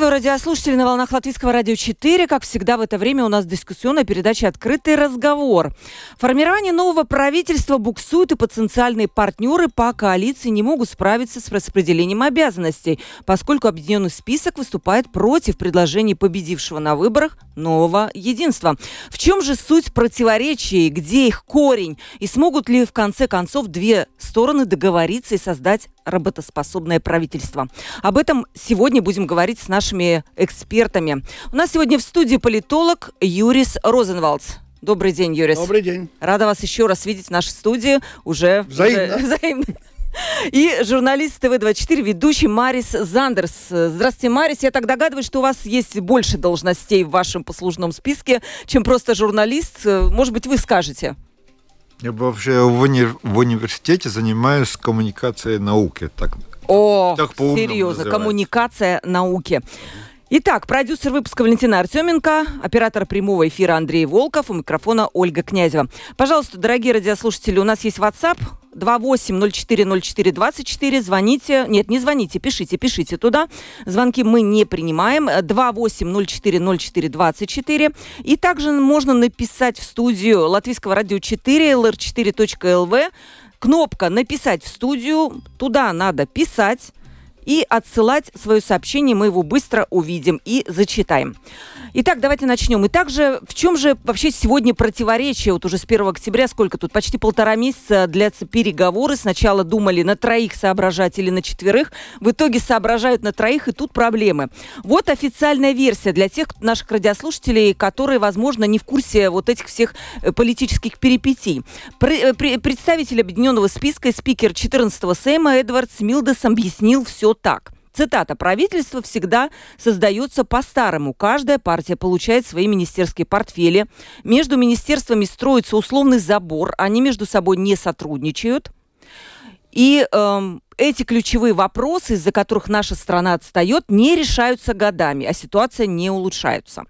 Приветствую радиослушателей на волнах Латвийского радио 4. Как всегда в это время у нас дискуссионная передача «Открытый разговор». Формирование нового правительства буксует, и потенциальные партнеры по коалиции не могут справиться с распределением обязанностей, поскольку объединенный список выступает против предложений победившего на выборах нового единства. В чем же суть противоречий, где их корень, и смогут ли в конце концов две стороны договориться и создать работоспособное правительство? Об этом сегодня будем говорить с нашими экспертами. У нас сегодня в студии политолог Юрис Розенвалдс. Добрый день, Юрис. Добрый день. Рада вас еще раз видеть в нашей студии. Уже взаимно. Уже, взаимно. И журналист ТВ-24, ведущий Марис Зандерс. Здравствуйте, Марис. Я так догадываюсь, что у вас есть больше должностей в вашем послужном списке, чем просто журналист. Может быть, вы скажете? Я вообще в, уни в университете занимаюсь коммуникацией науки, так о, так серьезно, называть. коммуникация науки. Итак, продюсер выпуска Валентина Артеменко, оператор прямого эфира Андрей Волков, у микрофона Ольга Князева. Пожалуйста, дорогие радиослушатели, у нас есть WhatsApp 28040424. Звоните. Нет, не звоните, пишите, пишите туда. Звонки мы не принимаем. 28040424. И также можно написать в студию Латвийского радио 4, lr4.lv кнопка «Написать в студию». Туда надо писать и отсылать свое сообщение. Мы его быстро увидим и зачитаем. Итак, давайте начнем. И также, в чем же вообще сегодня противоречие? Вот уже с 1 октября, сколько тут? Почти полтора месяца длятся переговоры. Сначала думали на троих соображать или на четверых. В итоге соображают на троих, и тут проблемы. Вот официальная версия для тех наших радиослушателей, которые, возможно, не в курсе вот этих всех э, политических перипетий. Э, представитель объединенного списка спикер 14-го Сейма Эдвард Смилдес объяснил все так – Цитата. «Правительство всегда создается по-старому. Каждая партия получает свои министерские портфели. Между министерствами строится условный забор. Они между собой не сотрудничают. И эм, эти ключевые вопросы, из-за которых наша страна отстает, не решаются годами, а ситуация не улучшается.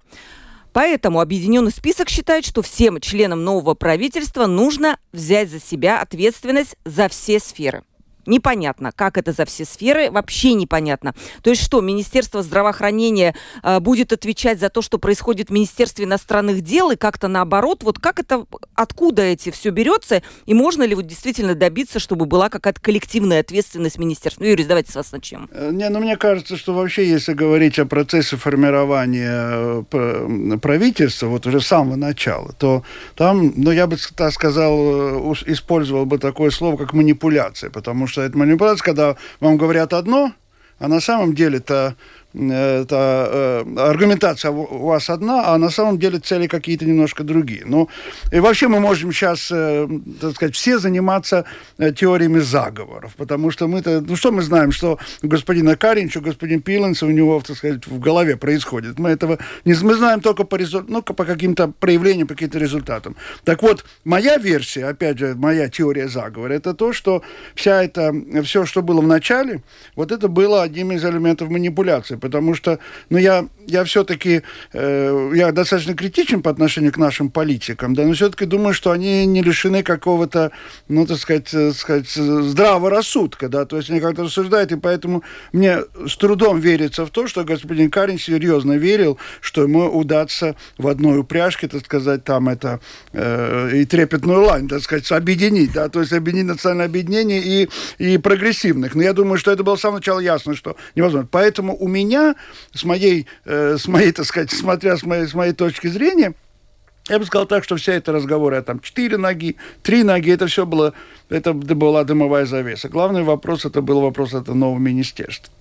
Поэтому объединенный список считает, что всем членам нового правительства нужно взять за себя ответственность за все сферы. Непонятно, как это за все сферы, вообще непонятно. То есть что, Министерство здравоохранения э, будет отвечать за то, что происходит в Министерстве иностранных дел, и как-то наоборот, вот как это, откуда эти все берется, и можно ли вот действительно добиться, чтобы была какая-то коллективная ответственность министерства? Ну, Юрий, давайте с вас начнем. Э, не, ну мне кажется, что вообще, если говорить о процессе формирования э, правительства, вот уже с самого начала, то там, ну я бы так сказал, э, использовал бы такое слово, как манипуляция, потому что это манипуляция, когда вам говорят одно, а на самом деле-то это, э, аргументация у вас одна, а на самом деле цели какие-то немножко другие. Ну, и вообще мы можем сейчас, э, так сказать, все заниматься э, теориями заговоров, потому что мы-то, ну что мы знаем, что у господина Каринча, у господина Пиленса, у него, так сказать, в голове происходит. Мы этого не мы знаем только по, ну, по каким-то проявлениям, по каким-то результатам. Так вот, моя версия, опять же, моя теория заговора, это то, что вся это, все, что было в начале, вот это было одним из элементов манипуляции потому что, ну, я, я все-таки, э, я достаточно критичен по отношению к нашим политикам, да, но все-таки думаю, что они не лишены какого-то, ну, так сказать, э, сказать, здравого рассудка, да, то есть они как-то рассуждают, и поэтому мне с трудом верится в то, что господин Карин серьезно верил, что ему удастся в одной упряжке, так сказать, там это э, и трепетную лань, так сказать, объединить, да, то есть объединить национальное объединение и, и прогрессивных. Но я думаю, что это было с самого начала ясно, что невозможно. Поэтому у меня меня, с моей, э, с моей, так сказать, смотря с моей, с моей точки зрения, я бы сказал так, что вся эта разговоры о там четыре ноги, три ноги, это все было, это была дымовая завеса. Главный вопрос, это был вопрос этого нового министерства.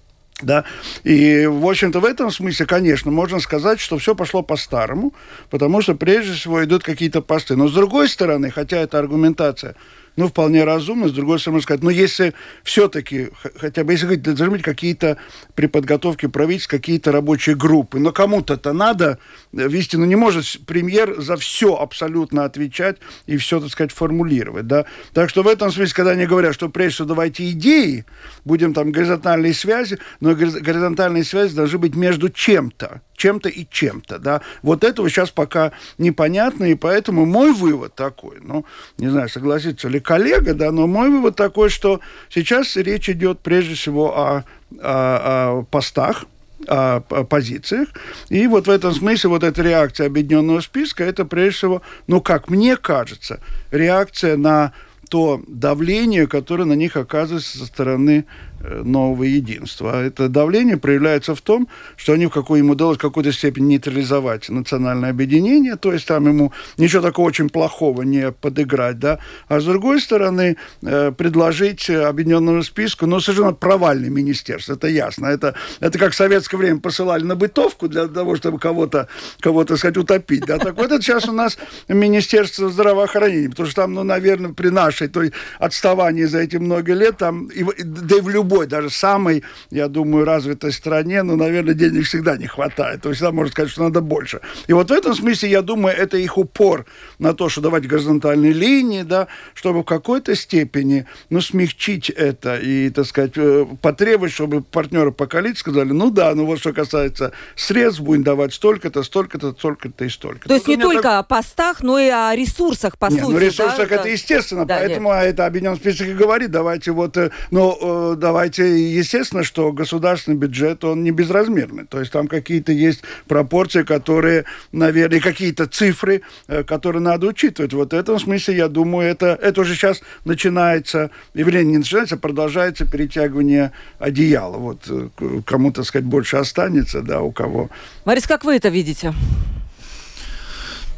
Да? И, в общем-то, в этом смысле, конечно, можно сказать, что все пошло по-старому, потому что, прежде всего, идут какие-то посты. Но, с другой стороны, хотя эта аргументация ну, вполне разумно. С другой стороны, сказать, ну, если все-таки, хотя бы, если говорить, должны какие-то при подготовке правительства, какие-то рабочие группы. Но кому-то-то надо вести, ну, не может премьер за все абсолютно отвечать и все, так сказать, формулировать, да. Так что в этом смысле, когда они говорят, что прежде всего давайте идеи, будем там горизонтальные связи, но горизонтальные связи должны быть между чем-то, чем-то и чем-то, да. Вот этого сейчас пока непонятно, и поэтому мой вывод такой, ну, не знаю, согласится ли коллега, да, но мой вывод такой, что сейчас речь идет прежде всего о, о, о постах, о позициях. И вот в этом смысле вот эта реакция объединенного списка, это прежде всего, ну, как мне кажется, реакция на то давление, которое на них оказывается со стороны нового единства. А это давление проявляется в том, что они в какой ему удалось в какой-то степени нейтрализовать национальное объединение, то есть там ему ничего такого очень плохого не подыграть, да, а с другой стороны э, предложить объединенному списку, но совершенно провальный министерство, это ясно. Это, это как в советское время посылали на бытовку для того, чтобы кого-то, кого-то сказать, утопить, да, так вот это сейчас у нас Министерство здравоохранения, потому что там, ну, наверное, при нашей, то есть отставании за эти много лет, там, и, да и в любом любой, даже самой, я думаю, развитой стране, ну, наверное, денег всегда не хватает. То есть всегда можно сказать, что надо больше. И вот в этом смысле, я думаю, это их упор на то, что давать горизонтальные линии, да, чтобы в какой-то степени, ну, смягчить это и, так сказать, э, потребовать, чтобы партнеры по коалиции сказали, ну да, ну вот что касается средств, будем давать столько-то, столько-то, столько-то и столько. То есть не только так... о постах, но и о ресурсах, по нет, сути. Ну, ресурсах да? это естественно, да, поэтому нет. это объединенный список и говорит, давайте вот, э, ну, э, давайте давайте, естественно, что государственный бюджет, он не безразмерный. То есть там какие-то есть пропорции, которые, наверное, какие-то цифры, э, которые надо учитывать. Вот в этом смысле, я думаю, это, это уже сейчас начинается, и время не начинается, а продолжается перетягивание одеяла. Вот э, кому-то, сказать, больше останется, да, у кого. Марис, как вы это видите?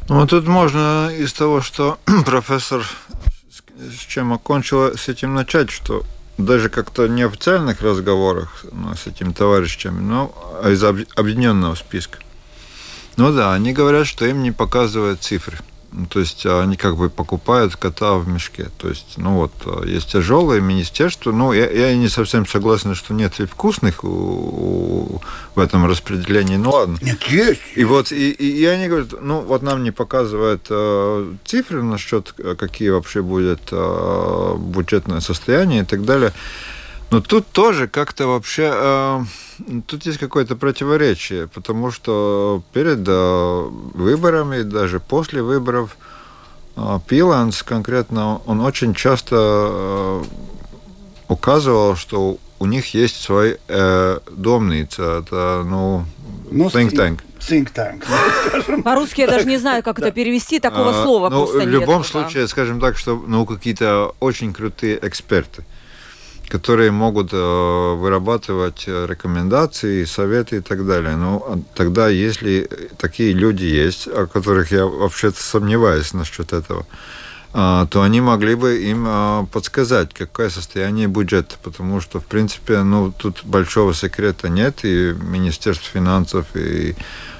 Ну, тут можно из того, что профессор с чем окончила, с этим начать, что даже как-то неофициальных разговорах ну, с этими товарищами, но из объединенного списка. Ну да, они говорят, что им не показывают цифры. Ну, то есть а, они как бы покупают кота в мешке. То есть, ну вот, а, есть тяжелое министерство. Ну, я, я не совсем согласен, что нет и вкусных у, у, в этом распределении. Ну ладно. Нет, есть. И вот, и, и, и они говорят, ну вот нам не показывают э, цифры насчет, какие вообще будет э, бюджетное состояние и так далее. Но тут тоже как-то вообще... Э, тут есть какое-то противоречие, потому что перед э, выборами, даже после выборов, э, Пиланс конкретно, он очень часто э, указывал, что у них есть свой э, домница, это, ну, ну think tank. Think tank. По-русски я даже не знаю, как это перевести, такого а, слова ну, В любом случае, скажем так, что ну, какие-то очень крутые эксперты которые могут э, вырабатывать э, рекомендации, советы и так далее. Но ну, а тогда, если такие люди есть, о которых я вообще-то сомневаюсь насчет этого, а, то они могли бы им подсказать, какое состояние бюджета, потому что, в принципе, ну, тут большого секрета нет, и Министерство финансов, и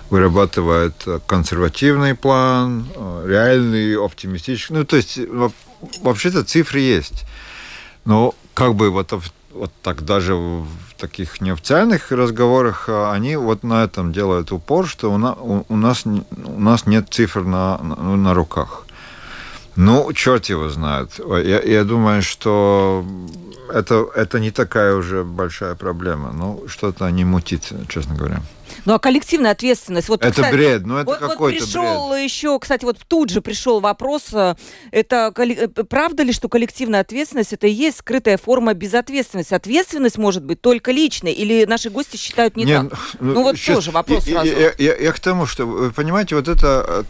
вырабатывает консервативный план, реальный, оптимистичный. Ну, то есть, вообще-то цифры есть. Но как бы вот, вот так даже в таких неофициальных разговорах а, они вот на этом делают упор, что у нас, у нас, у нас нет цифр на, на, на руках. Ну, черт его знает. Я, я думаю, что это, это не такая уже большая проблема. Ну, что-то не мутит, честно говоря. Ну а коллективная ответственность. Вот, это кстати, бред, ну это вот, какой-то вот пришел бред. еще, кстати, вот тут же пришел вопрос, э, это э, правда ли, что коллективная ответственность это и есть скрытая форма безответственности? Ответственность может быть только личной, или наши гости считают не, не так? Ну, ну вот сейчас, тоже вопрос я, сразу. Я, я, я к тому, что, вы понимаете, вот это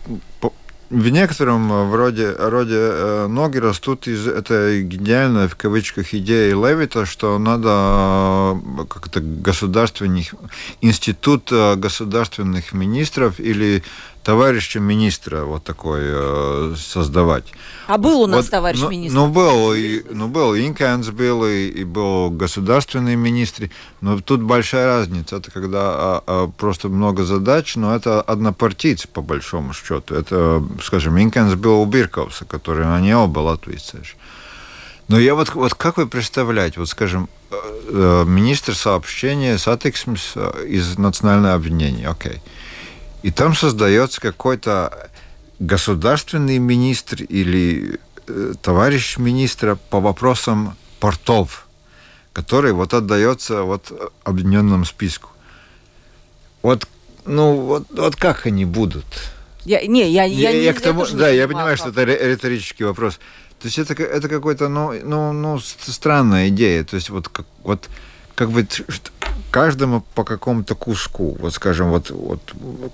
в некотором э, вроде, роде э, ноги растут из этой гениальной, в кавычках, идеи Левита, что надо э, как-то государственных, институт государственных министров или товарища министра вот такой э, создавать. А был у нас вот, товарищ ну, министр? Ну, был, и, ну, был Инканс был, и, и был государственный министр, но тут большая разница. Это когда а, а, просто много задач, но это однопартийцы, по большому счету. Это, скажем, Инканс был у Бирковса, который на него был латвийцеш. Но я вот, вот как вы представляете, вот скажем, э, э, министр сообщения сатексмс из национального обвинения, окей. Okay. И там создается какой-то государственный министр или э, товарищ министра по вопросам портов, который вот отдается вот объединенному списку. Вот, ну, вот, вот как они будут? Я, не, я, я, я, я к тому, да, я понимаю, что это риторический вопрос. То есть это, это какой-то, ну, ну, ну, странная идея. То есть вот, как, вот как бы каждому по какому-то куску. Вот, скажем, вот, вот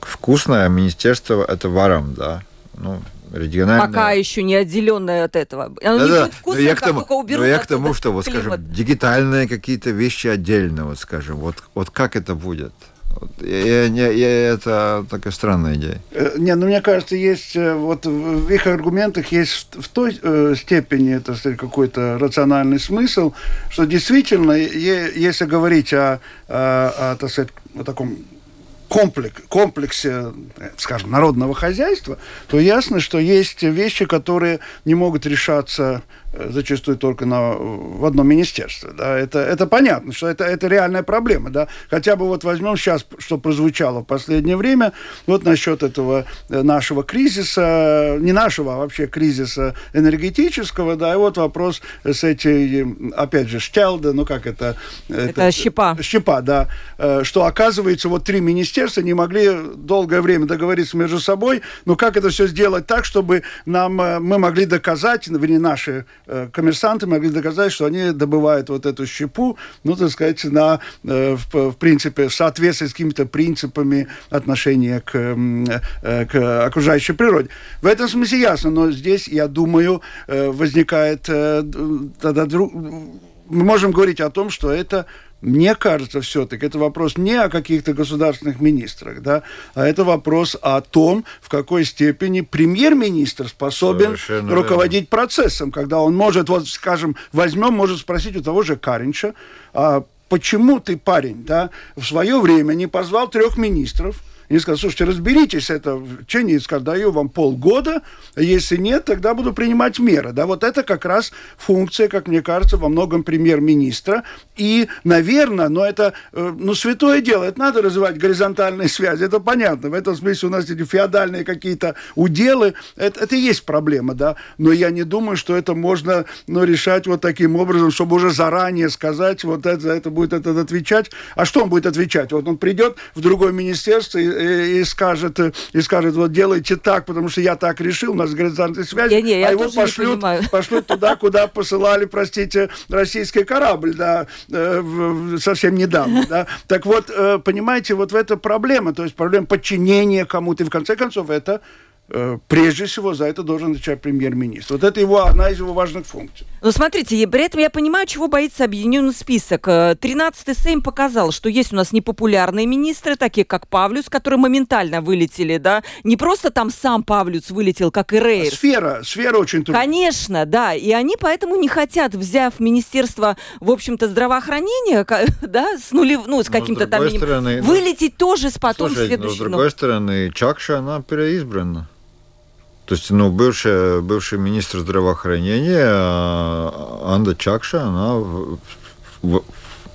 вкусное министерство – это варом, да, ну, региональное. Пока еще не отделенное от этого. Оно да, не да. будет вкусным, я к тому, только уберут но я к тому, что, вот, климат. скажем, дигитальные какие-то вещи отдельно, вот, скажем, вот, вот как это будет? Я, я, я, это такая странная идея. Э, не, ну мне кажется, есть э, вот в их аргументах есть в той э, степени это какой-то рациональный смысл, что действительно, если говорить о, о, о, так сказать, о таком комплекс, комплексе, скажем, народного хозяйства, то ясно, что есть вещи, которые не могут решаться Э, зачастую только на, в одном министерстве. Да? Это, это понятно, что это, это реальная проблема. Да? Хотя бы вот возьмем сейчас, что прозвучало в последнее время, вот насчет этого э, нашего кризиса, не нашего, а вообще кризиса энергетического, да, и вот вопрос с этим, опять же, Штелда, ну как это? Это, это щепа. Щепа, да. Э, что оказывается, вот три министерства не могли долгое время договориться между собой, но как это все сделать так, чтобы нам, мы могли доказать, вернее, наши Э, коммерсанты могли доказать, что они добывают вот эту щепу, ну, так сказать, на, э, в, в принципе, в соответствии с какими-то принципами отношения к, э, к окружающей природе. В этом смысле ясно, но здесь, я думаю, возникает тогда друг... мы можем говорить о том, что это мне кажется, все-таки это вопрос не о каких-то государственных министрах, да, а это вопрос о том, в какой степени премьер-министр способен Совершенно руководить верно. процессом, когда он может, вот, скажем, возьмем, может спросить у того же Каринча, а почему ты, парень, да, в свое время не позвал трех министров, и сказал, слушайте, разберитесь, это в течение, скажем, даю вам полгода, если нет, тогда буду принимать меры. Да, вот это как раз функция, как мне кажется, во многом премьер-министра. И, наверное, но это, э, ну, святое дело, это надо развивать горизонтальные связи, это понятно. В этом смысле у нас эти феодальные какие-то уделы, это, это и есть проблема, да. Но я не думаю, что это можно, ну, решать вот таким образом, чтобы уже заранее сказать, вот это, это будет этот отвечать. А что он будет отвечать? Вот он придет в другое министерство и и, скажет, и скажет, вот делайте так, потому что я так решил, у нас горизонтальная связь, не, не, а его пошлют, пошлют туда, куда посылали, простите, российский корабль, да, э, совсем недавно, да. Так вот, э, понимаете, вот в это проблема, то есть проблема подчинения кому-то, и в конце концов это прежде всего за это должен отвечать премьер-министр. Вот это его, одна из его важных функций. Ну, смотрите, при этом я понимаю, чего боится объединенный список. 13-й э, Сейм показал, что есть у нас непопулярные министры, такие как Павлюс, которые моментально вылетели, да? Не просто там сам Павлюс вылетел, как и Рейер. Сфера, сфера очень трудная. Конечно, да. И они поэтому не хотят, взяв Министерство, в общем-то, здравоохранения, да, с нулев, ну, с каким-то там... Стороны, ну, вылететь ну, тоже с потом слушай, следующим. Но, с другой стороны, Чакша, она переизбрана. То есть, ну, бывшая, бывший министр здравоохранения а, Анда Чакша, она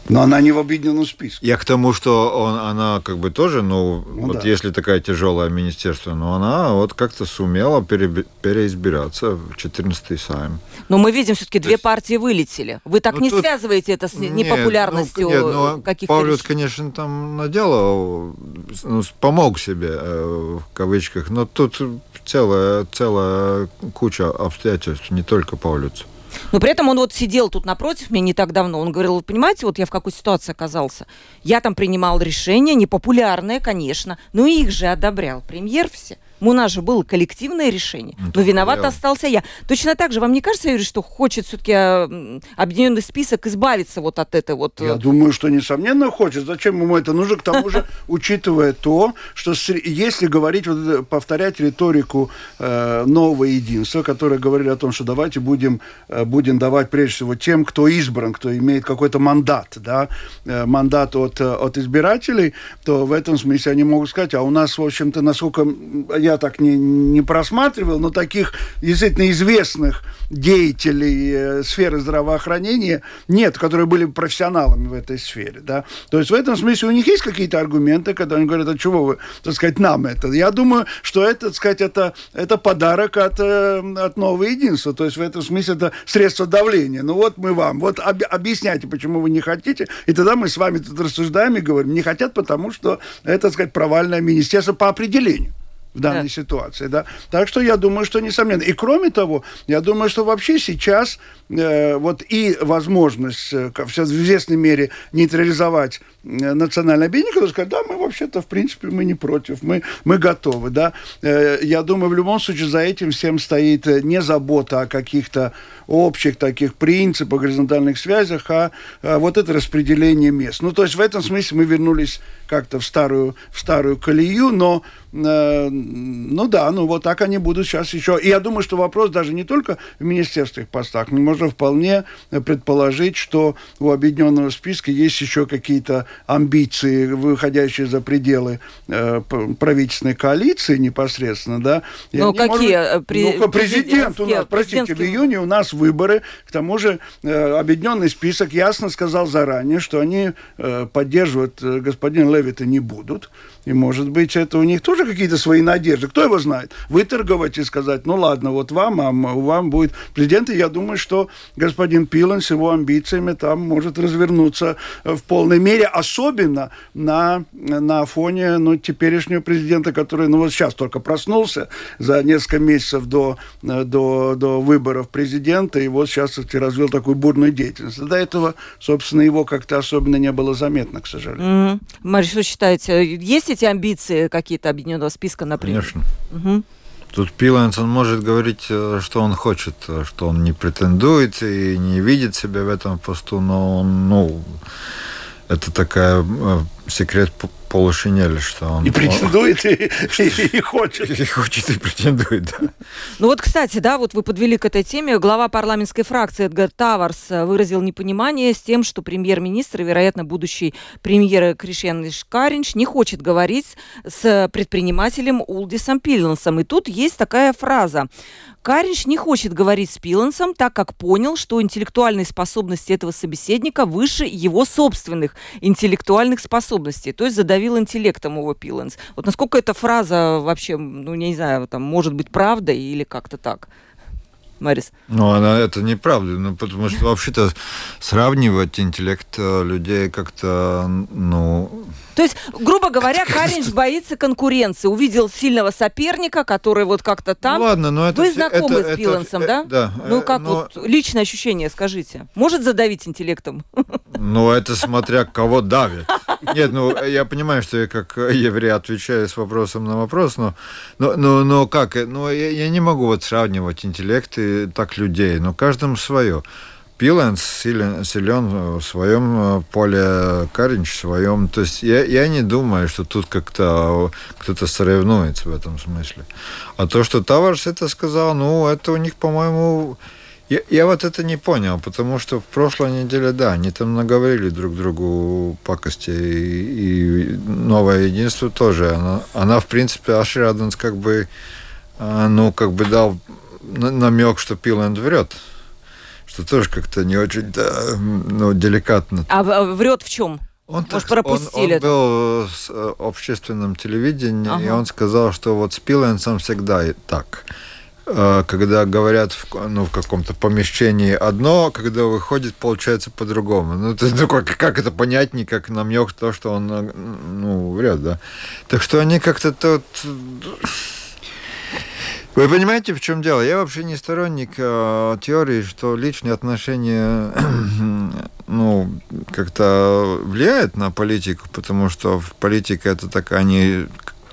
но она не в объединенном списке. Я к тому, что он, она как бы тоже, ну, ну вот да. если такая тяжелое министерство, но она вот как-то сумела пере, переизбираться в 14-й сайм. Но мы видим, все-таки две есть... партии вылетели. Вы так ну, не тут... связываете это с нет, непопулярностью ну, нет, ну, каких-то Павлют, конечно, там наделал, ну, помог себе, э, в кавычках, но тут целая, целая куча обстоятельств, не только Павлюц. Но при этом он вот сидел тут напротив меня не так давно. Он говорил, вы понимаете, вот я в какой ситуации оказался. Я там принимал решения, непопулярные, конечно, но их же одобрял премьер все. У нас же было коллективное решение, ну, но виноват я... остался я. Точно так же, вам не кажется, Юрий, что хочет все-таки а, объединенный список избавиться вот от этой вот... Я э, думаю, что несомненно хочет. Зачем ему это нужно? К тому же, учитывая то, что если говорить, вот, повторять риторику э, нового единства, которое говорили о том, что давайте будем, э, будем давать прежде всего тем, кто избран, кто имеет какой-то мандат, да, э, мандат от, от избирателей, то в этом смысле они могут сказать, а у нас, в общем-то, насколько я я так не, не просматривал, но таких действительно известных деятелей э, сферы здравоохранения нет, которые были профессионалами в этой сфере. Да? То есть в этом смысле у них есть какие-то аргументы, когда они говорят, а чего вы, так сказать, нам это? Я думаю, что это, так сказать, это, это подарок от, э, от нового единства. То есть в этом смысле это средство давления. Ну вот мы вам, вот об, объясняйте, почему вы не хотите, и тогда мы с вами тут рассуждаем и говорим, не хотят, потому что это, так сказать, провальное министерство по определению в данной да. ситуации, да. Так что я думаю, что несомненно. И кроме того, я думаю, что вообще сейчас вот и возможность э, в известной мере нейтрализовать э, национальное объединение, то сказать, да, мы вообще-то, в принципе, мы не против, мы, мы готовы, да. Э, я думаю, в любом случае за этим всем стоит э, не забота о каких-то общих таких принципах, горизонтальных связях, а, а вот это распределение мест. Ну, то есть в этом смысле мы вернулись как-то в старую, в старую колею, но, э, ну да, ну вот так они будут сейчас еще. И я думаю, что вопрос даже не только в министерских постах, но можно вполне предположить, что у объединенного списка есть еще какие-то амбиции, выходящие за пределы э, правительственной коалиции непосредственно, да. Ну, какие? Может, э, При... Ну, президент у нас, простите, в июне у нас выборы. К тому же э, объединенный список ясно сказал заранее, что они э, поддерживать э, господина Левита не будут. И, может быть, это у них тоже какие-то свои надежды. Кто его знает? Выторговать и сказать, ну ладно, вот вам, а вам будет президент. И я думаю, что господин Пилан с его амбициями там может развернуться в полной мере, особенно на, на фоне ну, теперешнего президента, который ну, вот сейчас только проснулся за несколько месяцев до, до, до выборов президента, и вот сейчас кстати, развил такую бурную деятельность. До этого, собственно, его как-то особенно не было заметно, к сожалению. Mm-hmm. Мария, что считаете, есть эти амбиции какие-то объединенного списка, например? Конечно. Угу. Тут Пиланс, он может говорить, э, что он хочет, э, что он не претендует и не видит себя в этом посту, но он, ну, это такая э, секрет полушинели, что он... И претендует, и, и, и хочет. И хочет, и претендует, да. Ну вот, кстати, да, вот вы подвели к этой теме. Глава парламентской фракции Эдгар Таварс выразил непонимание с тем, что премьер-министр и, вероятно, будущий премьер Кришьян Каринч не хочет говорить с предпринимателем Улдисом Пилансом. И тут есть такая фраза. Каринч не хочет говорить с Пилансом, так как понял, что интеллектуальные способности этого собеседника выше его собственных интеллектуальных способностей. То есть задавил интеллектом его Пиланс. Вот насколько эта фраза вообще, ну, не знаю, там, может быть правда или как-то так? Марис? Ну, она это неправда, ну, потому что вообще-то сравнивать интеллект э, людей как-то, ну... То есть, грубо говоря, Каринч боится конкуренции. Увидел сильного соперника, который вот как-то там. Ну, ладно, но это... Вы знакомы это, с Пилансом, это, да? Да. Ну, как но... вот личное ощущение, скажите. Может задавить интеллектом? Ну, это смотря кого давит. Нет, ну, я понимаю, что я как еврей отвечаю с вопросом на вопрос, но, но, но, но как? Ну, я, я не могу вот сравнивать интеллект и так людей, но каждому свое. Пиленс силен, силен в своем э, поле, Каринч в своем. То есть я, я не думаю, что тут как-то кто-то соревнуется в этом смысле. А то, что Таварс это сказал, ну, это у них, по-моему, я, я вот это не понял, потому что в прошлой неделе, да, они там наговорили друг другу пакости, и, и новое единство тоже. Она, она в принципе, Ашер Аденс как бы, а, ну, как бы дал намек, что Пиланд врет. Что тоже как-то не очень, да, ну, деликатно. А, а врет в чем? Он, Может, так, пропустили он, он был с э, общественным телевидением, ага. и он сказал, что вот с Пилансом всегда так. Э, когда говорят в, ну, в каком-то помещении одно, когда выходит, получается по-другому. Ну, то, ну как, как это понятнее, как намек то, что он э, ну, врет, да. Так что они как-то тут... Вы понимаете, в чем дело? Я вообще не сторонник э, теории, что личные отношения ну, как-то влияют на политику, потому что в политике это так, они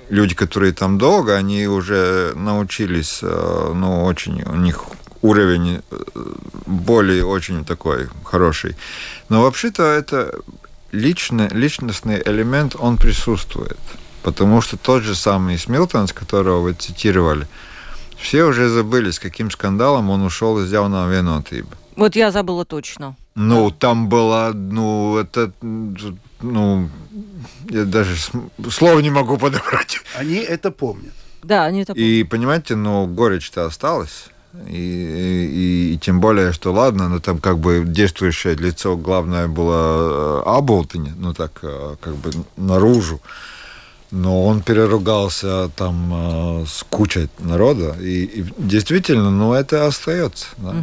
люди, которые там долго, они уже научились, э, ну, очень у них уровень э, более очень такой хороший. Но вообще-то это личный, личностный элемент, он присутствует. Потому что тот же самый Смилтон, с которого вы цитировали, все уже забыли, с каким скандалом он ушел из явного винотрива. Вот я забыла точно. Ну, да. там было, ну, это, ну, я даже слова не могу подобрать. Они это помнят. Да, они это И понимаете, ну, горечь-то осталась. И, и, и тем более, что ладно, но там как бы действующее лицо главное было э, Аблтоне, ну так э, как бы наружу. Но он переругался там э, с кучей народа. И, и действительно, ну это остается. Да?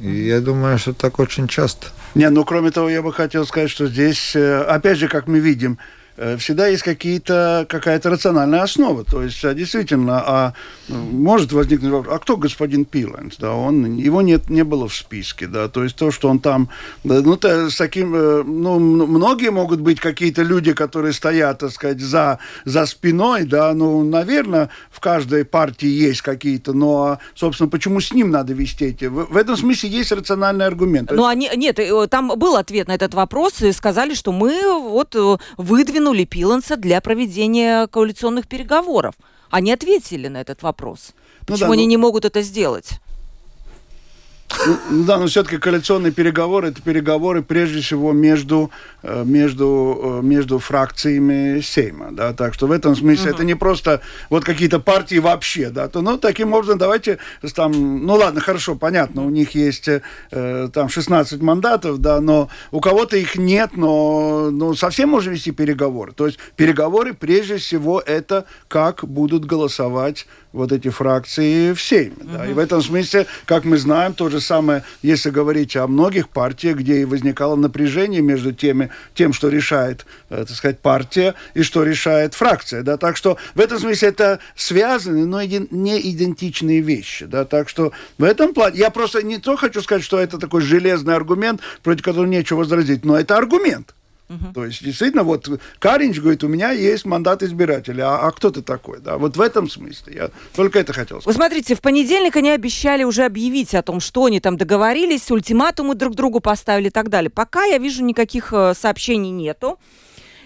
И я думаю, что так очень часто. Не, ну кроме того, я бы хотел сказать, что здесь, э, опять же, как мы видим, всегда есть какие-то, какая-то рациональная основа. То есть, а, действительно, а может возникнуть вопрос, а кто господин Пиланс? Да, он, его нет, не было в списке, да, то есть то, что он там, да, ну, то, с таким, э, ну, многие могут быть какие-то люди, которые стоят, так сказать, за, за спиной, да, ну, наверное, в каждой партии есть какие-то, но, собственно, почему с ним надо вести эти? В, в этом смысле есть рациональный аргумент. Ну, они, нет, э, там был ответ на этот вопрос, и сказали, что мы вот э, выдвинули Пиланса для проведения коалиционных переговоров. Они ответили на этот вопрос. Ну Почему да, они ну- не могут это сделать? Ну, да, но все-таки коалиционные переговоры это переговоры прежде всего между, э, между, э, между фракциями Сейма. Да, так что в этом смысле это не просто вот какие-то партии вообще. Да, то, ну, таким образом, давайте там, ну ладно, хорошо, понятно, у них есть э, там 16 мандатов, да, но у кого-то их нет, но, но совсем можно вести переговоры. То есть переговоры прежде всего это как будут голосовать вот эти фракции в Сейме. Да. И в этом смысле, как мы знаем, то же самое, если говорить о многих партиях, где и возникало напряжение между теми, тем, что решает, э, так сказать, партия, и что решает фракция. Да. Так что в этом смысле это связаны, но не идентичные вещи. Да. Так что в этом плане, я просто не то хочу сказать, что это такой железный аргумент, против которого нечего возразить, но это аргумент. То есть, действительно, вот Каринч говорит, у меня есть мандат избирателя, а, а кто ты такой? Да? Вот в этом смысле. Я только это хотел Вы сказать. смотрите, в понедельник они обещали уже объявить о том, что они там договорились, ультиматумы друг другу поставили и так далее. Пока я вижу, никаких э, сообщений нету.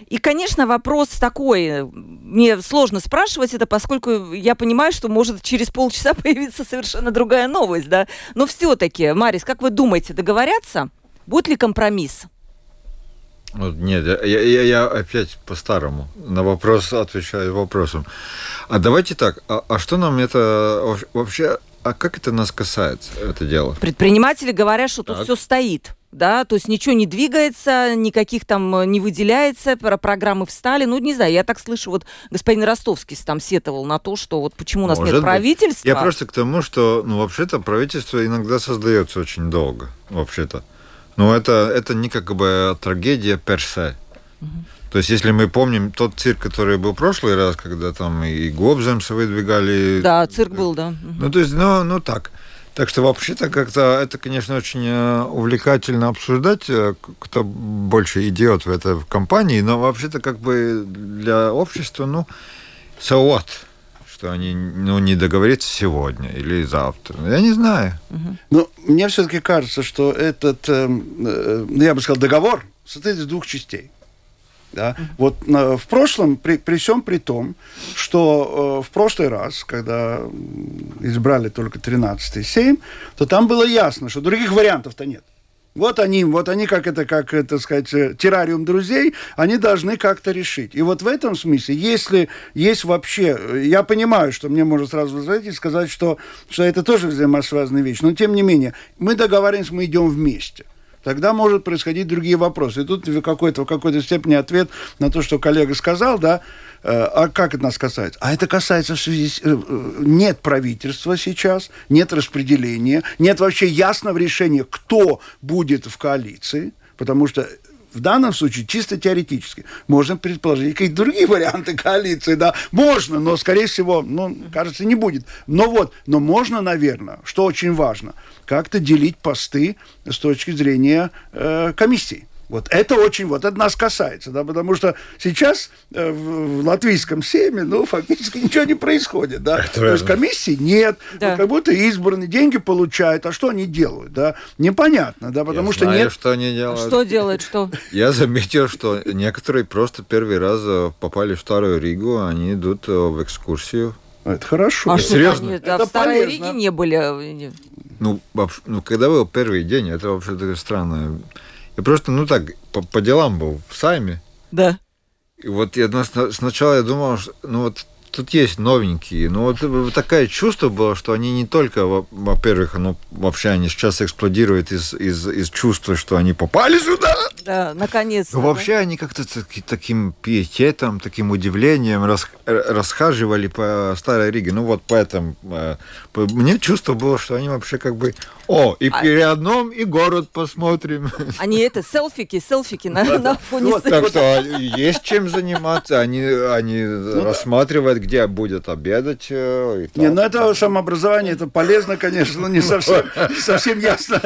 И, конечно, вопрос такой, э, мне сложно спрашивать это, поскольку я понимаю, что может через полчаса появиться совершенно другая новость, да. Но все-таки, Марис, как вы думаете, договорятся? Будет ли компромисс? Вот нет, я, я, я опять по-старому на вопрос отвечаю вопросом. А давайте так, а, а что нам это вообще- а как это нас касается, это дело? Предприниматели говорят, что тут Так. все стоит. Да, то есть ничего не двигается, никаких там э, не выделяется, про программы встали. Ну, не знаю, я так слышу, вот господин Ростовский там сетовал на то, что вот почему у нас Может нет быть. правительства. Я просто к тому, что, ну, вообще-то правительство иногда создается очень долго, вообще-то. Но это, это не как бы трагедия персе. То есть, если мы помним тот цирк, который был в прошлый раз, когда там и Гобземса выдвигали... Да, цирк был, да. Ну, то есть, ну, ну так. Так что вообще-то как-то это, конечно, очень э, увлекательно обсуждать, э, кто больше идет в этой компании, но вообще-то как бы для общества, ну, so what? Что они ну, не договорятся сегодня или завтра. Ну, Я не знаю. Но мне все-таки кажется, что этот, эм, э, ну, я бы сказал, договор состоит из двух частей. Да? Вот на- в прошлом, при, при всем при том, что э, в прошлый раз, когда избрали только 13-й Сейм, то там было ясно, что других вариантов-то нет. Вот они, вот они, как это, как это сказать, э, террариум друзей, они должны как-то решить. И вот в этом смысле, если есть вообще, э, я понимаю, что мне можно сразу возразить и сказать, что, что это тоже взаимосвязанные вещи, но тем не менее, мы договариваемся, мы идем вместе. Тогда может происходить другие вопросы. И тут какой-то, в какой-то степени ответ на то, что коллега сказал, да, а как это нас касается? А это касается в связи с... э, э, Нет правительства сейчас, нет распределения, нет вообще ясного решения, кто будет в коалиции, потому что в данном случае чисто теоретически можно предположить какие-то другие варианты коалиции, да, можно, но скорее всего, ну, кажется, не будет. Но вот, но можно, наверное, что очень важно, как-то делить посты с точки зрения э, комиссии. Вот это очень, вот это нас касается, да, потому что сейчас э, в, в латвийском семе, ну, фактически ничего не происходит, да. Это То есть верно. комиссии нет, Да. вот как будто избраны, деньги получают, а что они делают, да, непонятно, да, потому Я что знаю, нет что они делают. Что делает, что? Я заметил, что некоторые просто первый раз э, попали в Старую Ригу, они идут э, в экскурсию. Это хорошо. А Это что серьезно? да, Это в Старой полезно. Риге не были. Ну, вообще- ну, когда был первый день, это вообще такое странное. Я просто, ну так, по, по делам был в Сайме. Да. И вот я на- сна- сначала я думал, что, ну вот тут есть новенькие. Но вот такое чувство было, что они не только, во-первых, ну, вообще они сейчас эксплодируют из, из, из чувства, что они попали сюда. Да, наконец-то. Но вообще они как-то таким пиететом, таким удивлением рас, расхаживали по Старой Риге. Ну вот поэтому э, мне чувство было, что они вообще как бы о, и а... переодном, и город посмотрим. Они это, селфики, селфики на, на фоне вот, Так что есть чем заниматься. Они, они ну, рассматривают, где будет обедать. Э, не, ну это самообразование, это полезно, конечно, но не совсем, не совсем ясно.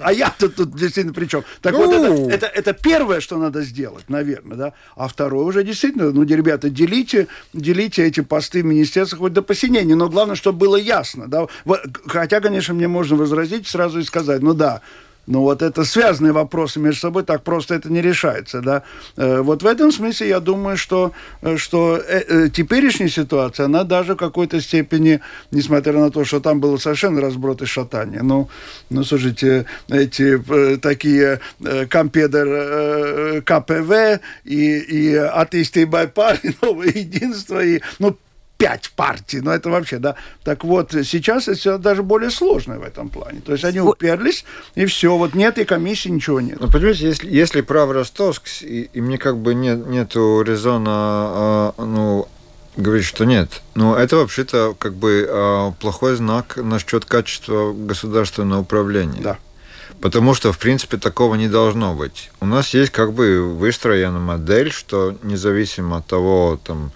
А я-то тут действительно при чем? Так ну... вот, это, ну. это, это первое, что надо сделать, наверное, да? А второе уже действительно, ну, ребята, делите, делите эти посты в министерствах хоть до посинения, но главное, чтобы было ясно, да? Хотя, конечно, мне можно возразить сразу и сказать, ну да, ну вот это связанные вопросы между собой, так просто это не решается, да. Э, вот в этом смысле я думаю, что, э, что э, теперешняя ситуация, она даже в какой-то степени, несмотря на то, что там было совершенно разброд и шатание, ну, ну слушайте, эти такие компедер КПВ и, и атеисты и байпар, и новое единство, и, ну, пять партий. Ну, это вообще, да. Так вот, сейчас это даже более сложно в этом плане. То есть они уперлись, и все. Вот нет и комиссии, ничего нет. Ну, понимаете, если, если прав Ростовск, и, и мне как бы нет, нету резона, а, ну, говорить, что нет. Но это вообще-то как бы а, плохой знак насчет качества государственного управления. Да. Потому что, в принципе, такого не должно быть. У нас есть как бы выстроена модель, что независимо от того, там,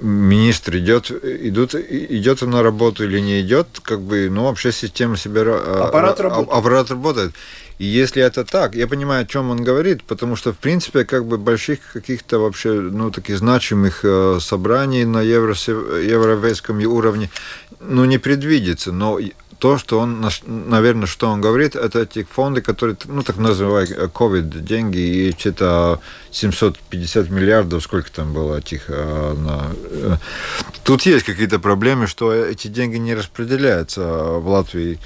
министр идет, идут, идет на работу или не идет, как бы, ну, вообще система себя... А, аппарат а, работает. Аппарат работает. И если это так, я понимаю, о чем он говорит, потому что, в принципе, как бы больших каких-то вообще, ну, таких значимых э, собраний на евро, европейском уровне, ну, не предвидится. Но то, что он, наверное, что он говорит, это эти фонды, которые, ну, так называемые COVID деньги, и что-то 750 миллиардов, сколько там было этих... Э, на... Тут есть какие-то проблемы, что эти деньги не распределяются в Латвии.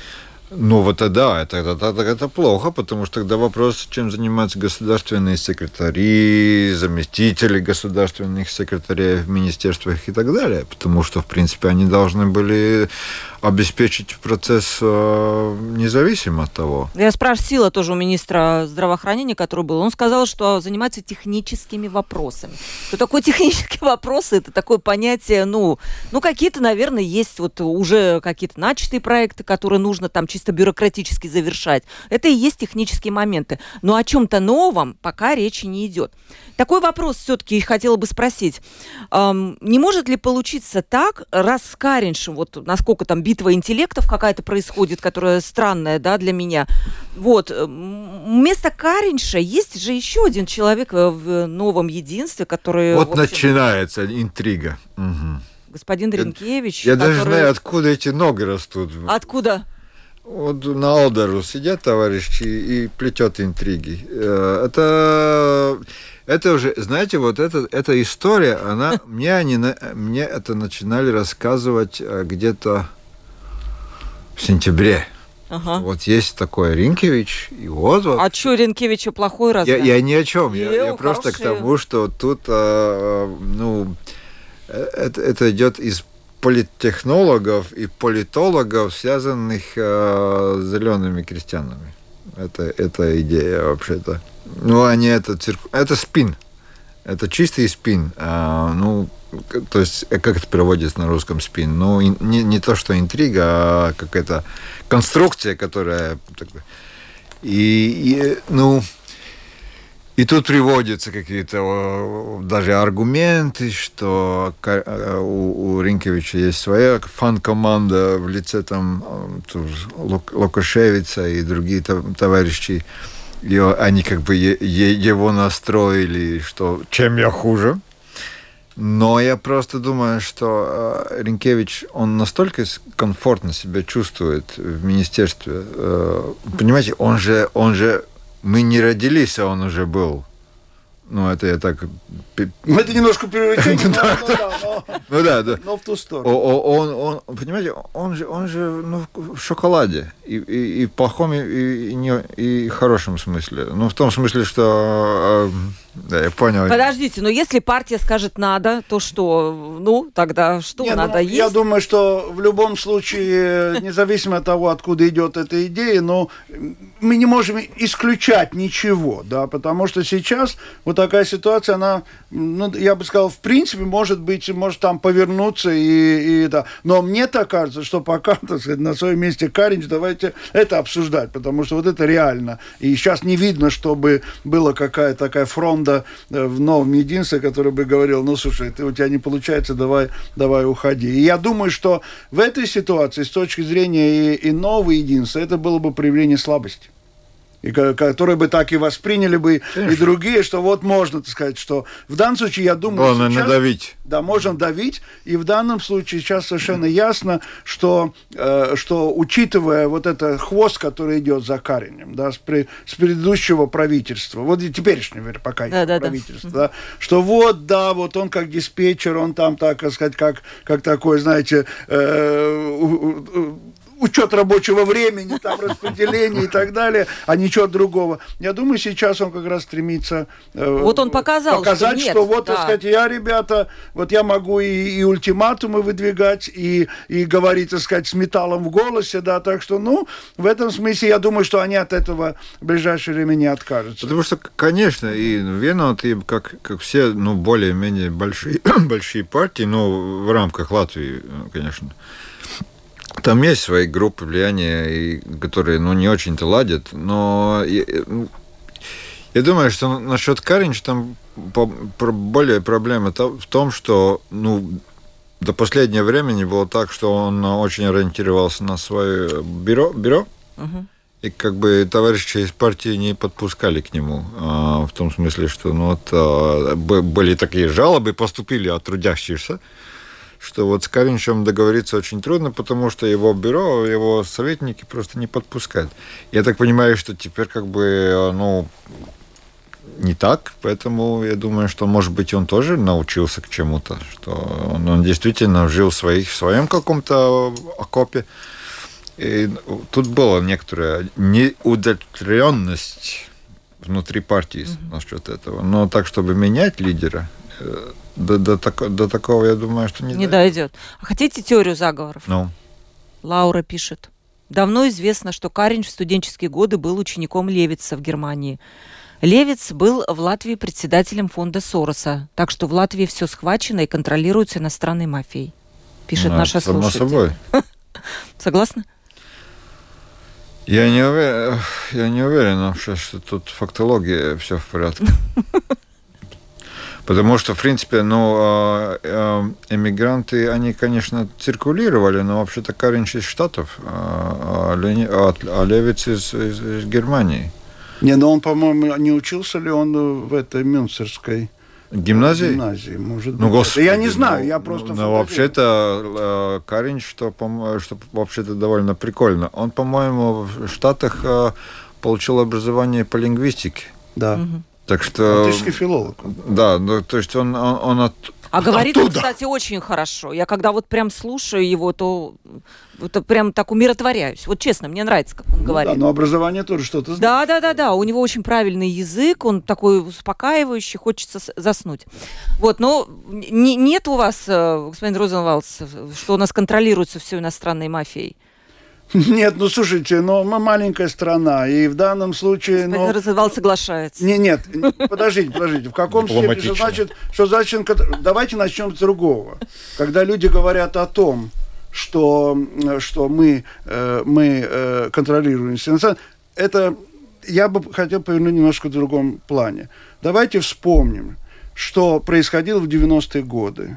Ну вот тогда это, это, это, это плохо, потому что тогда вопрос, чем занимаются государственные секретари, заместители государственных секретарей в министерствах и так далее, потому что, в принципе, они должны были обеспечить процесс э, независимо от того. Я спросила тоже у министра здравоохранения, который был. Он сказал, что занимается техническими вопросами. Что такое технические вопросы? Это такое понятие, ну, ну какие-то, наверное, есть вот уже какие-то начатые проекты, которые нужно там чисто бюрократически завершать. Это и есть технические моменты. Но о чем-то новом пока речи не идет. Такой вопрос все-таки хотела бы спросить. Не может ли получиться так, раз с Кариншем, вот насколько там битва интеллектов какая-то происходит, которая странная, да, для меня. Вот, вместо Каринша есть же еще один человек в новом единстве, который... Вот общем... начинается интрига. Угу. Господин Дринкевич. Я, я который... даже знаю, откуда эти ноги растут. Откуда? Вот на Олдеру сидят товарищи и плетет интриги. Э, это это уже, знаете, вот эта, эта история, она, мне, они, мне это начинали рассказывать э, где-то в сентябре. Ага. Вот есть такой Ринкевич, и вот... вот. А что Ринкевича плохой раз? Я, я ни о чем, я, я просто к тому, что тут, э, ну, э, это, это идет из политтехнологов и политологов, связанных э, с зелеными крестьянами. Это, это идея вообще-то. Ну, они это цирк... Это спин. Это чистый спин. А, ну, то есть, э, как это переводится на русском спин? Ну, не, не то, что интрига, а какая-то конструкция, которая... И, и ну, и тут приводятся какие-то даже аргументы, что э, у, у Ринкевича есть своя фан-команда в лице там Лукашевица и другие товарищи. И они как бы его настроили, что чем я хуже. Но я просто думаю, что э, Ренкевич, он настолько комфортно себя чувствует в министерстве. Э, понимаете, он же, он же мы не родились, а он уже был ну, это я так... Ну, это немножко превращение, ну, да, да. но в ту сторону. Он, он, понимаете, он же, он же ну, в шоколаде. И, и, и в плохом, и, и, не, и хорошем смысле. Ну, в том смысле, что... Да, я понял. Подождите, но если партия скажет надо, то что? Ну, тогда что Не, надо ну, есть? Я думаю, что в любом случае, независимо от того, откуда идет эта идея, но мы не можем исключать ничего, да, потому что сейчас вот такая ситуация, она, ну, я бы сказал, в принципе, может быть, может там повернуться и, и да. Но мне так кажется, что пока, так сказать, на своем месте Каринч, давайте это обсуждать, потому что вот это реально. И сейчас не видно, чтобы была какая-то такая фронта э, в новом единстве, который бы говорил, ну, слушай, ты, у тебя не получается, давай, давай уходи. И я думаю, что в этой ситуации, с точки зрения и, и нового единства, это было бы проявление слабости и которые бы так и восприняли бы Конечно. и другие, что вот можно так сказать, что в данном случае, я думаю, Главное сейчас, надавить. Да, можно давить, и в данном случае сейчас совершенно ясно, что, э, что учитывая вот этот хвост, который идет за Каринем, да, с, при, с предыдущего правительства, вот и теперешнего пока да, да, правительства, да. Да, что вот, да, вот он как диспетчер, он там, так сказать, как, как такой, знаете, э, учет рабочего времени, там распределение и так далее, а ничего другого. Я думаю, сейчас он как раз стремится э, вот он показал, показать, что, нет, что вот, да. так сказать, я, ребята, вот я могу и, и ультиматумы выдвигать, и, и говорить, так сказать, с металлом в голосе, да, так что, ну, в этом смысле я думаю, что они от этого в ближайшее время не откажутся. Потому что, конечно, и Вена, и как, как все, ну, более-менее большие, большие партии, ну, в рамках Латвии, конечно, там есть свои группы влияния, которые ну, не очень-то ладят, но я, ну, я думаю, что насчет Каринча там более проблема в том, что ну, до последнего времени было так, что он очень ориентировался на свое бюро, бюро угу. и как бы товарищи из партии не подпускали к нему, а, в том смысле, что ну, вот, а, были такие жалобы, поступили от трудящихся, что вот с Каринчем договориться очень трудно, потому что его бюро, его советники просто не подпускают. Я так понимаю, что теперь как бы, ну, не так, поэтому я думаю, что, может быть, он тоже научился к чему-то, что он, он действительно жил в, своих, в своем каком-то окопе. И тут была некоторая неудовлетворенность внутри партии mm-hmm. насчет этого. Но так, чтобы менять лидера, э, до, до, так, до такого, я думаю, что не, не дойдет. А хотите теорию заговоров? Ну. Лаура пишет. Давно известно, что Каринч в студенческие годы был учеником Левица в Германии. Левиц был в Латвии председателем фонда Сороса, так что в Латвии все схвачено и контролируется иностранной мафией, пишет ну, наша само слушатель. собой. Согласны? Я не уверен, я не уверен, что тут фактология все в порядке. Потому что, в принципе, ну, а, а, эмигранты, они, конечно, циркулировали, но вообще-то Каринч из Штатов, а, а Левиц из, из, из Германии. Не, но он, по-моему, не учился ли он в этой Мюнцерской гимназии? Гимназии, может ну, быть. Господи, я не знаю, я просто... Ну, вообще-то Каринч, что, что вообще-то довольно прикольно. Он, по-моему, в Штатах получил образование по лингвистике. Да. Угу. Так что... Латышский филолог. Да, ну, то есть он, он, он от, а говорит он, кстати, очень хорошо. Я когда вот прям слушаю его, то это прям так умиротворяюсь. Вот честно, мне нравится, как он ну, говорит. Да, но образование тоже что-то знает. Да, да, да, да. У него очень правильный язык, он такой успокаивающий, хочется заснуть. Вот, но не, нет у вас, э, господин Розенвалдс, что у нас контролируется все иностранной мафией? Нет, ну слушайте, но мы маленькая страна, и в данном случае... Ну, Развал соглашается. Не, нет, подождите, подождите. В каком смысле, что значит, что значит... Давайте начнем с другого. Когда люди говорят о том, что, что мы, э, мы э, контролируем это я бы хотел повернуть немножко в другом плане. Давайте вспомним, что происходило в 90-е годы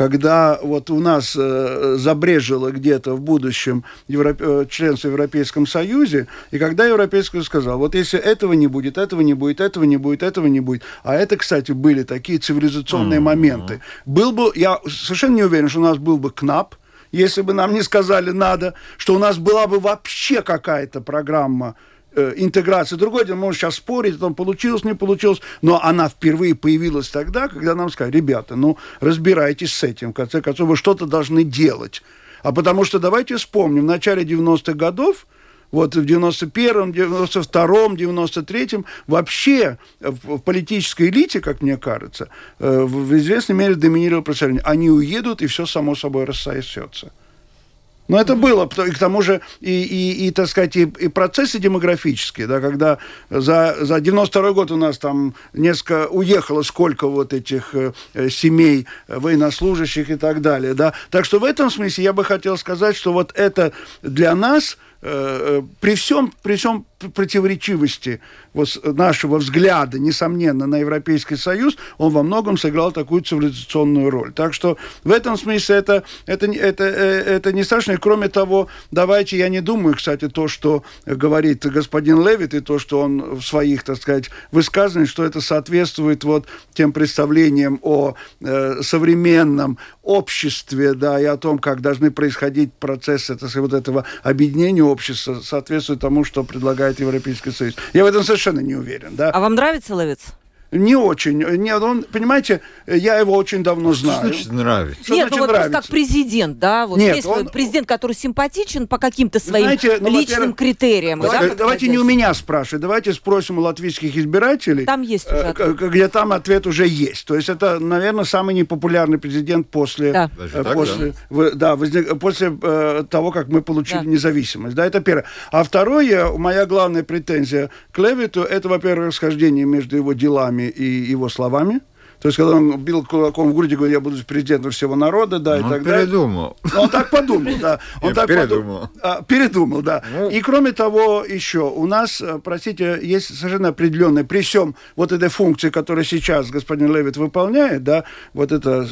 когда вот у нас э, забрежило где-то в будущем Европ... Э, членство в Европейском Союзе, и когда Европейский Союз сказал, вот если этого не будет, этого не будет, этого не будет, этого не будет, а это, кстати, были такие цивилизационные mm-hmm. моменты, был бы, я совершенно не уверен, что у нас был бы КНАП, если бы нам не сказали надо, что у нас была бы вообще какая-то программа интеграции. Другой день можно сейчас спорить, там получилось, не получилось, но она впервые появилась тогда, когда нам сказали, ребята, ну, разбирайтесь с этим, в конце концов, вы что-то должны делать. А потому что давайте вспомним, в начале 90-х годов вот в 91-м, 92-м, 93-м вообще в, политической элите, как мне кажется, э, в известной мере доминировало представление. Они уедут, и все само собой рассосется. Но это было, и к тому же, и, и, и так сказать, и, и процессы демографические, да, когда за, за 92 год у нас там несколько, уехало сколько вот этих э, семей военнослужащих и так далее, да. Так что в этом смысле я бы хотел сказать, что вот это для нас – Э, э, при всем, при всем противоречивости вот нашего взгляда, несомненно, на Европейский Союз, он во многом сыграл такую цивилизационную роль. Так что в этом смысле это, это, это, э, это не страшно. И кроме того, давайте, я не думаю, кстати, то, что говорит господин Левит, и то, что он в своих, так сказать, высказываниях, что это соответствует вот тем представлениям о э, современном обществе, да, и о том, как должны происходить процессы так сказать, вот этого объединения общества соответствует тому, что предлагает Европейский Союз. Я в этом совершенно не уверен. Да? А вам нравится Левиц? Не очень. Нет, он, понимаете, я его очень давно знаю. Что значит нравится? Что Нет, значит ну вот нравится? как президент, да? Вот Нет, есть он- президент, который симпатичен по каким-то своим Знаете, ну, личным критериям. да, Давайте, как давайте не у меня спрашивать, давайте спросим у латвийских избирателей. Там есть уже э, ответ. где там ответ уже есть. То есть это, наверное, самый непопулярный президент после, Да. Даже э, так, после, в- да, возник- после э, того, как мы получили Да. независимость. Да, это первое. А второе, моя главная претензия к Левиту, это, во-первых, расхождение между его делами и его словами. То есть, когда он бил кулаком в грудь и говорил, я буду президентом всего народа, да, и Он так далее. передумал. Ну, Он так подумал, да. Он так передумал. подумал. А, передумал, да. Ну. И кроме того, еще у нас, э, простите, есть совершенно определенная, при всем вот этой функции, которую сейчас господин Левит выполняет, да, вот это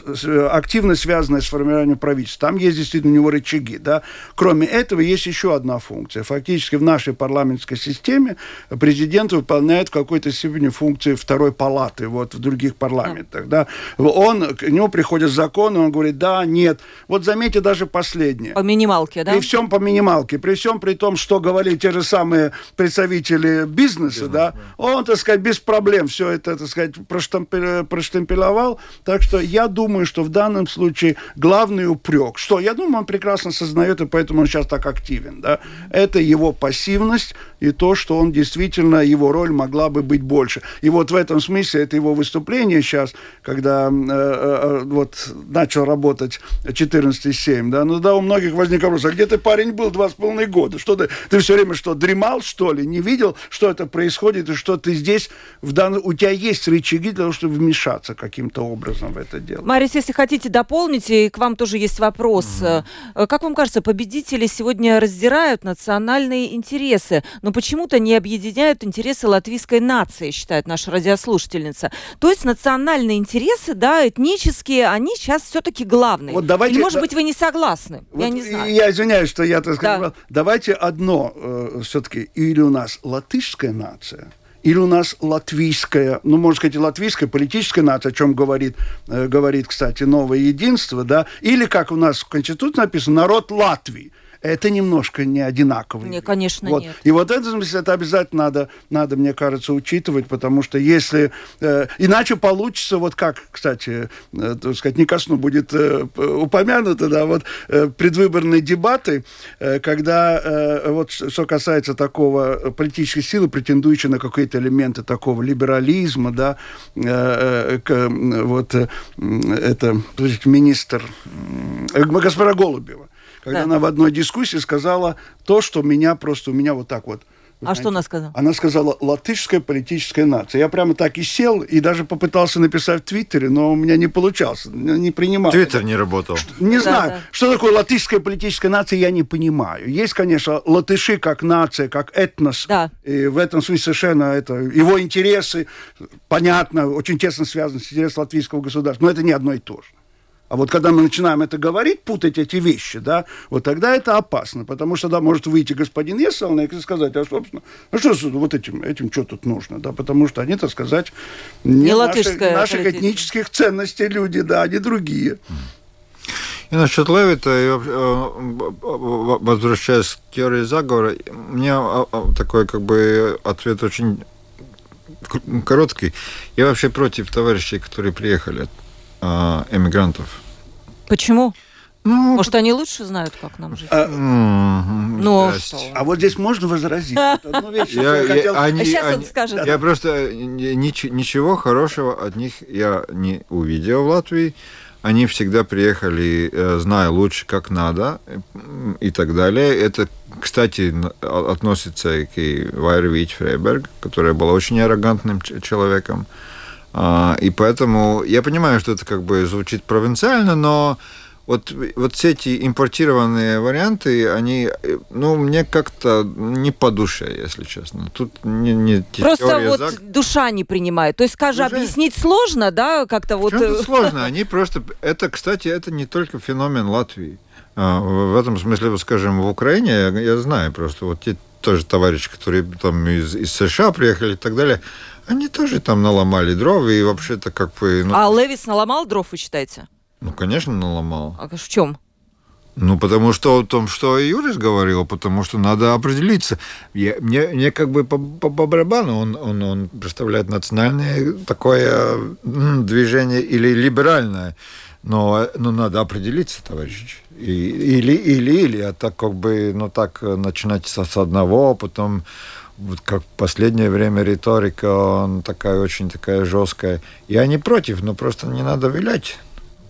активно связанная с формированием правительства. Там есть действительно у него рычаги, да. Кроме этого, есть еще одна функция. Фактически в нашей парламентской системе президент выполняет в какой-то степени функции второй палаты, вот в других парламентах, да. Он, к нему приходят законы, он говорит, да, нет. Вот заметьте даже последнее. По минималке, да? При всем по минималке, при всем при том, что говорили те же самые представители бизнеса, да, он, так сказать, без проблем все это, так сказать, проштемпелевал. Так что я думаю, что в данном случае главный упрек, что я думаю, он прекрасно сознает, и поэтому он сейчас так активен, да, это его пассивность и то, что он действительно, его роль могла бы быть больше. И вот в этом смысле это его выступление сейчас, когда э, э, вот начал работать 14,7, да, ну да, у многих возник вопрос, а где ты, парень, был два с половиной года? Что ты, ты все время что, дремал, что ли? Не видел, что это происходит, и что ты здесь, в данном, у тебя есть рычаги для того, чтобы вмешаться каким-то образом в это дело? Марис, если хотите дополнить, и к вам тоже есть вопрос. Э, Как вам кажется, победители сегодня раздирают национальные интересы, но почему-то не объединяют интересы латвийской нации, считает наша радиослушательница. То есть национальные интересы, да, этнические, они сейчас все-таки главные. Вот давайте- Или, может быть, вы не согласны? Я Вот не и знаю. Я извиняюсь, что я так Да. сказал. Давайте одно все-таки. Или у нас латышская нация, или у нас латвийская, ну, можно сказать, латвийская политическая нация, о чем говорит, э, говорит, кстати, новое единство, да, или, как у нас в Конституции написано, народ Латвии. Это немножко не одинаково. Не, конечно, вот. нет. И вот это, это обязательно надо, надо, мне кажется, учитывать, потому что если... э, иначе получится, вот как, кстати, э, так сказать, не ко сну будет э, упомянуто, да, вот э, предвыборные дебаты, э, когда, э, вот что касается такого политической силы, претендующей на какие-то элементы такого либерализма, да, э, э, к, вот э, это, министр, э, госпожа Голубева, когда Да. она в одной дискуссии сказала то, что меня просто, у меня вот так вот. вы А что знаете, она сказала? Она сказала «латышская политическая нация». Я прямо так и сел, и даже попытался написать в Твиттере, но у меня не получалось, не принимал. Твиттер не работал. Не Да, знаю, да. что такое латышская политическая нация, я не понимаю. Есть, конечно, латыши как нация, как этнос. Да. И в этом смысле совершенно это его интересы, понятно, очень тесно связаны с интересом латвийского государства. Но это не одно и то же. А вот когда мы начинаем это говорить, путать эти вещи, да, вот тогда это опасно, потому что да, может выйти господин Есалнек и сказать, а собственно, ну что с- вот этим, этим что тут нужно, да, потому что они, так сказать, не, Не наших, латышская наших этнических ценностей люди, да, они другие. И насчет Левита, и, возвращаясь к теории заговора, у меня такой как бы ответ очень короткий. Я вообще против товарищей, которые приехали, эмигрантов. Почему? Ну, Может, они лучше знают, как нам жить? А, ну, а вот здесь можно возразить? Одну вещь, я, я, хотел... они, а сейчас они, он скажет. Я просто ничего хорошего от них я не увидел в Латвии. Они всегда приехали, э, зная лучше, как надо и так далее. Это, кстати, относится к Вайре Вич Фрейберг, которая была очень аррогантным человеком. А, и поэтому я понимаю, что это как бы звучит провинциально, но вот, вот все эти импортированные варианты, они, ну, мне как-то не по душе, если честно. Тут не, не Просто вот заг... душа не принимает. То есть, скажи, Душа... объяснить сложно, да, как-то вот... Э, сложно. Они просто... Это, кстати, это не только феномен Латвии. А, в этом смысле, вот, скажем, в Украине, я, я знаю просто, вот те тоже товарищи, которые там из, из США приехали и так далее, они тоже там наломали дров, и вообще-то как бы... Ну... А Левис наломал дров, вы считаете? Ну, конечно, наломал. А в чем? Ну, потому что о том, что Юрис говорил, потому что надо определиться. Я, мне, мне как бы по, по, по барабану он, он, он представляет национальное такое движение или либеральное. Но, но надо определиться, товарищи. И, или, или, или, а так как бы, ну так, начинать с, с одного, потом вот как в последнее время риторика, он такая очень такая жесткая. Я не против, но просто не надо вилять.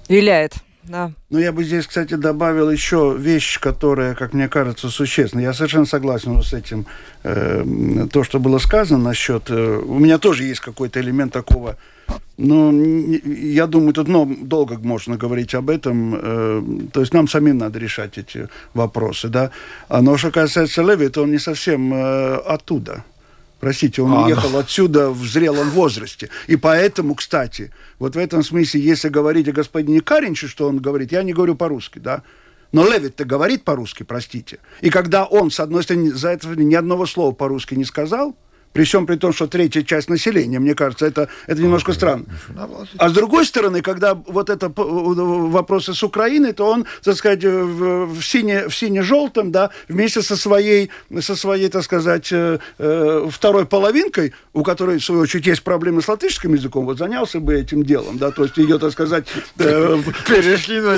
Виляет. Да. Ну, я бы здесь, кстати, добавил еще вещь, которая, как мне кажется, существенна. Я совершенно согласен с этим, э, то, что было сказано насчет... Э, у меня тоже есть какой-то элемент такого... Но я думаю, тут ну, долго можно говорить об этом. Э, то есть нам самим надо решать эти вопросы, да. А но что касается Леви, то он не совсем э, оттуда. Простите, он а, уехал да. отсюда в зрелом возрасте. И поэтому, кстати, вот в этом смысле, если говорить о господине Каринче, что он говорит, я не говорю по-русски, да, но Левит-то говорит по-русски, простите. И когда он, с одной стороны, за это ни одного слова по-русски не сказал, при всем при том, что третья часть населения, мне кажется, это, это немножко странно. А с другой стороны, когда вот это вопросы с Украиной, то он, так сказать, в, в, сине, в сине-желтом, да, вместе со своей, со своей, так сказать, э, э, второй половинкой, у которой, в свою очередь, есть проблемы с латышским языком, вот занялся бы этим делом, да, то есть ее, так сказать... Э, Перешли на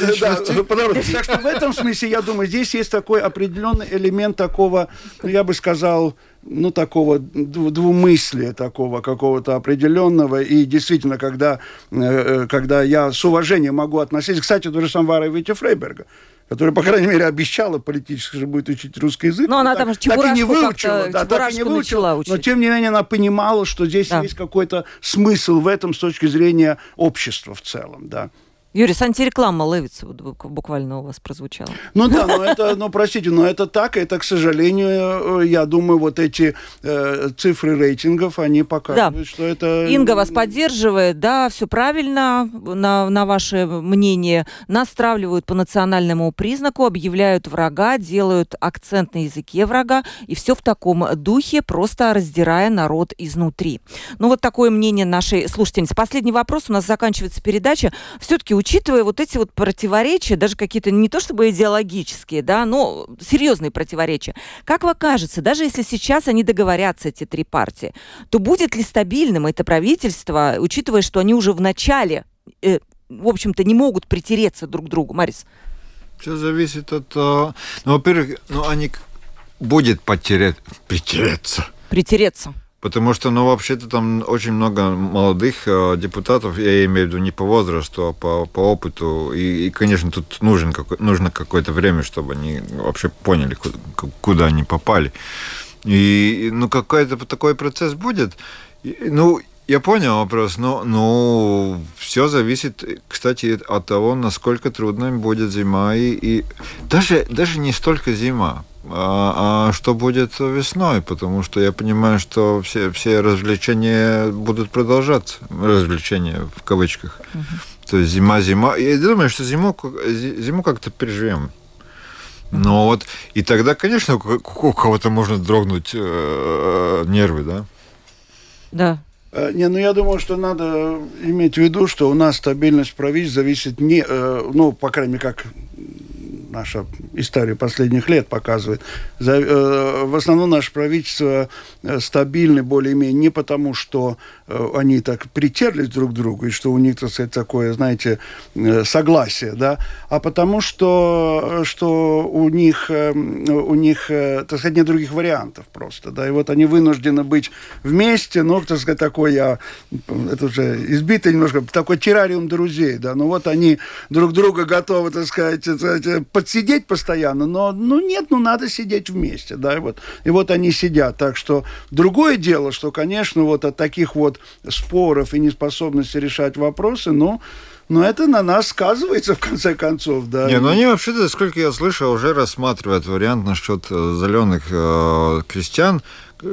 Так что в этом смысле, я думаю, здесь есть такой определенный элемент такого, я бы сказал, ну, такого двумыслия, такого какого-то определенного. И действительно, когда, э, э, когда я с уважением могу относиться... Кстати, то же самое Витя Фрейберга, которая, по крайней мере, обещала политически, что будет учить русский язык. Но она там так, и не выучила. Да, так и не выучила. Но, тем не менее, она понимала, что здесь да. есть какой-то смысл в этом с точки зрения общества в целом. Да. Юрий, антиреклама вот буквально у вас прозвучала. Ну да, но это, ну простите, но это так, это, к сожалению, э, я думаю, вот эти э, цифры рейтингов, они показывают, да. что это... Инга вас поддерживает, да, все правильно, на, на ваше мнение. Нас стравливают по национальному признаку, объявляют врага, делают акцент на языке врага, и все в таком духе, просто раздирая народ изнутри. Ну вот такое мнение нашей слушательницы. Последний вопрос, у нас заканчивается передача. Все-таки учитывая вот эти вот противоречия, даже какие-то не то чтобы идеологические, да, но серьезные противоречия, как вам кажется, даже если сейчас они договорятся, эти три партии, то будет ли стабильным это правительство, учитывая, что они уже в начале, э, в общем-то, не могут притереться друг к другу, Марис? Все зависит от... Э, ну, во-первых, ну, они будет потерять, притереться. Притереться. Потому что, ну, вообще-то там очень много молодых э, депутатов, я имею в виду не по возрасту, а по, по опыту. И, и, конечно, тут нужен какой, нужно какое-то время, чтобы они вообще поняли, куда, куда они попали. И, ну, какой-то такой процесс будет. И, ну, я понял вопрос, но ну, все зависит, кстати, от того, насколько трудно будет зима. И, и даже, даже не столько зима, а, а что будет весной, потому что я понимаю, что все, все развлечения будут продолжаться, развлечения в кавычках. Угу. То есть зима-зима. Я думаю, что зиму, зиму как-то переживем. Но вот и тогда, конечно, у кого-то можно дрогнуть э, нервы, да? Да. Э, не, ну я думаю, что надо иметь в виду, что у нас стабильность правительства зависит не, э, ну, по крайней мере, как наша история последних лет показывает. За, э, в основном наше правительство э, стабильны более-менее не потому, что они так притерлись друг к другу, и что у них, так сказать, такое, знаете, э, согласие, да, а потому что, что у них, э, у них, э, так сказать, нет других вариантов просто, да, и вот они вынуждены быть вместе, ну, так сказать, такой, я, это уже избитый немножко, такой террариум друзей, да, ну вот они друг друга готовы, так сказать подсидеть постоянно, но, ну, нет, ну, надо сидеть вместе, да, и вот, и вот они сидят, так что другое дело, что, конечно, вот от таких вот споров и неспособности решать вопросы, ну, но это на нас сказывается, в конце концов, да. Не, ну они вообще-то, сколько я слышал, уже рассматривают вариант насчет э, зеленых э, крестьян,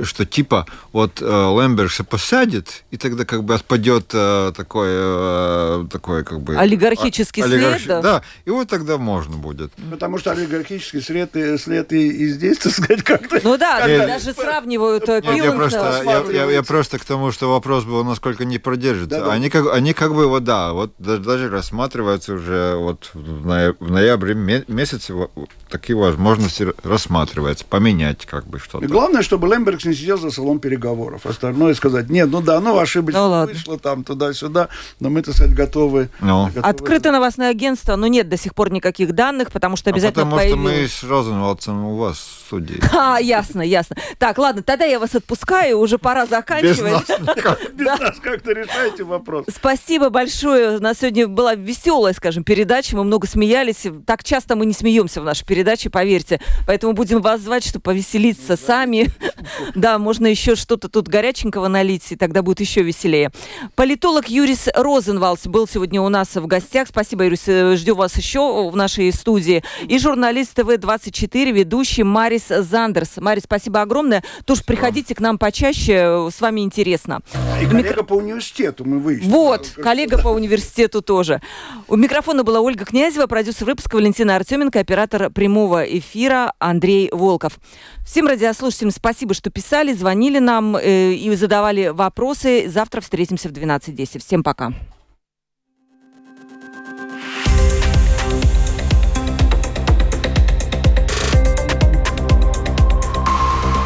что типа вот э, Лемберша посадит, и тогда как бы отпадет э, такой, э, такой как бы... Олигархический олигархи... след, да? Да, и вот тогда можно будет. Потому что олигархический след, и, след и, и здесь, так сказать, как-то... Ну да, Нет. даже сравнивают э, Нет, я, просто, я, я- я просто к тому, что вопрос был, насколько не продержится. Да-да. Они, как, они как бы, вот да, вот да- даже рассматриваются уже вот в, ноя- в ноябре ме- месяце во- такие возможности рассматриваются, поменять как бы И что-то. главное, чтобы Лембергс не сидел за столом переговоров. Остальное сказать, нет, ну да, ну ошибочно Ну ладно. вышло там туда-сюда, но мы, так сказать, готовы. Ну. готовы- Открыто новостное агентство, но нет до сих пор никаких данных, потому что А обязательно потому что мы появилось... с Розенвалдсом у вас в студии. А, ясно, ясно. Так, ладно, тогда я вас отпускаю, уже пора Без заканчивать. нас никак. Без нас как-то решайте вопрос. Спасибо большое. У нас сегодня была веселая, скажем, передача. Мы много смеялись. Так часто мы не смеемся в нашей передаче, поверьте. Поэтому будем вас звать, чтобы повеселиться сами. Да, можно еще что-то тут горяченького налить, и тогда будет еще веселее. Политолог Юрис Розенвалдс был сегодня у нас в гостях. Спасибо, Юрис. Э, Ждем вас еще в нашей студии. И журналист ТВ-24, ведущий Марис Зандерс. Марис, спасибо огромное. Тоже приходите к нам почаще. С вами интересно. И коллега по университету мы выяснили. Вот, Как- коллега по университету тоже. У микрофона была Ольга Князева, продюсер выпуска Валентина Артеменко, оператор прямого эфира Андрей Волков. Всем радиослушателям спасибо, что писали, звонили нам э, и задавали вопросы. Завтра встретимся в 12.10. Всем пока.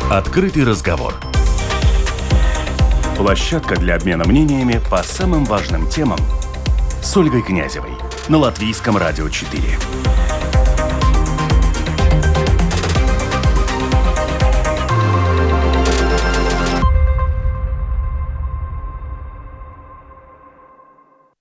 Открытый разговор. Площадка для обмена мнениями по самым важным темам с Ольгой Князевой на Латвийском радио 4.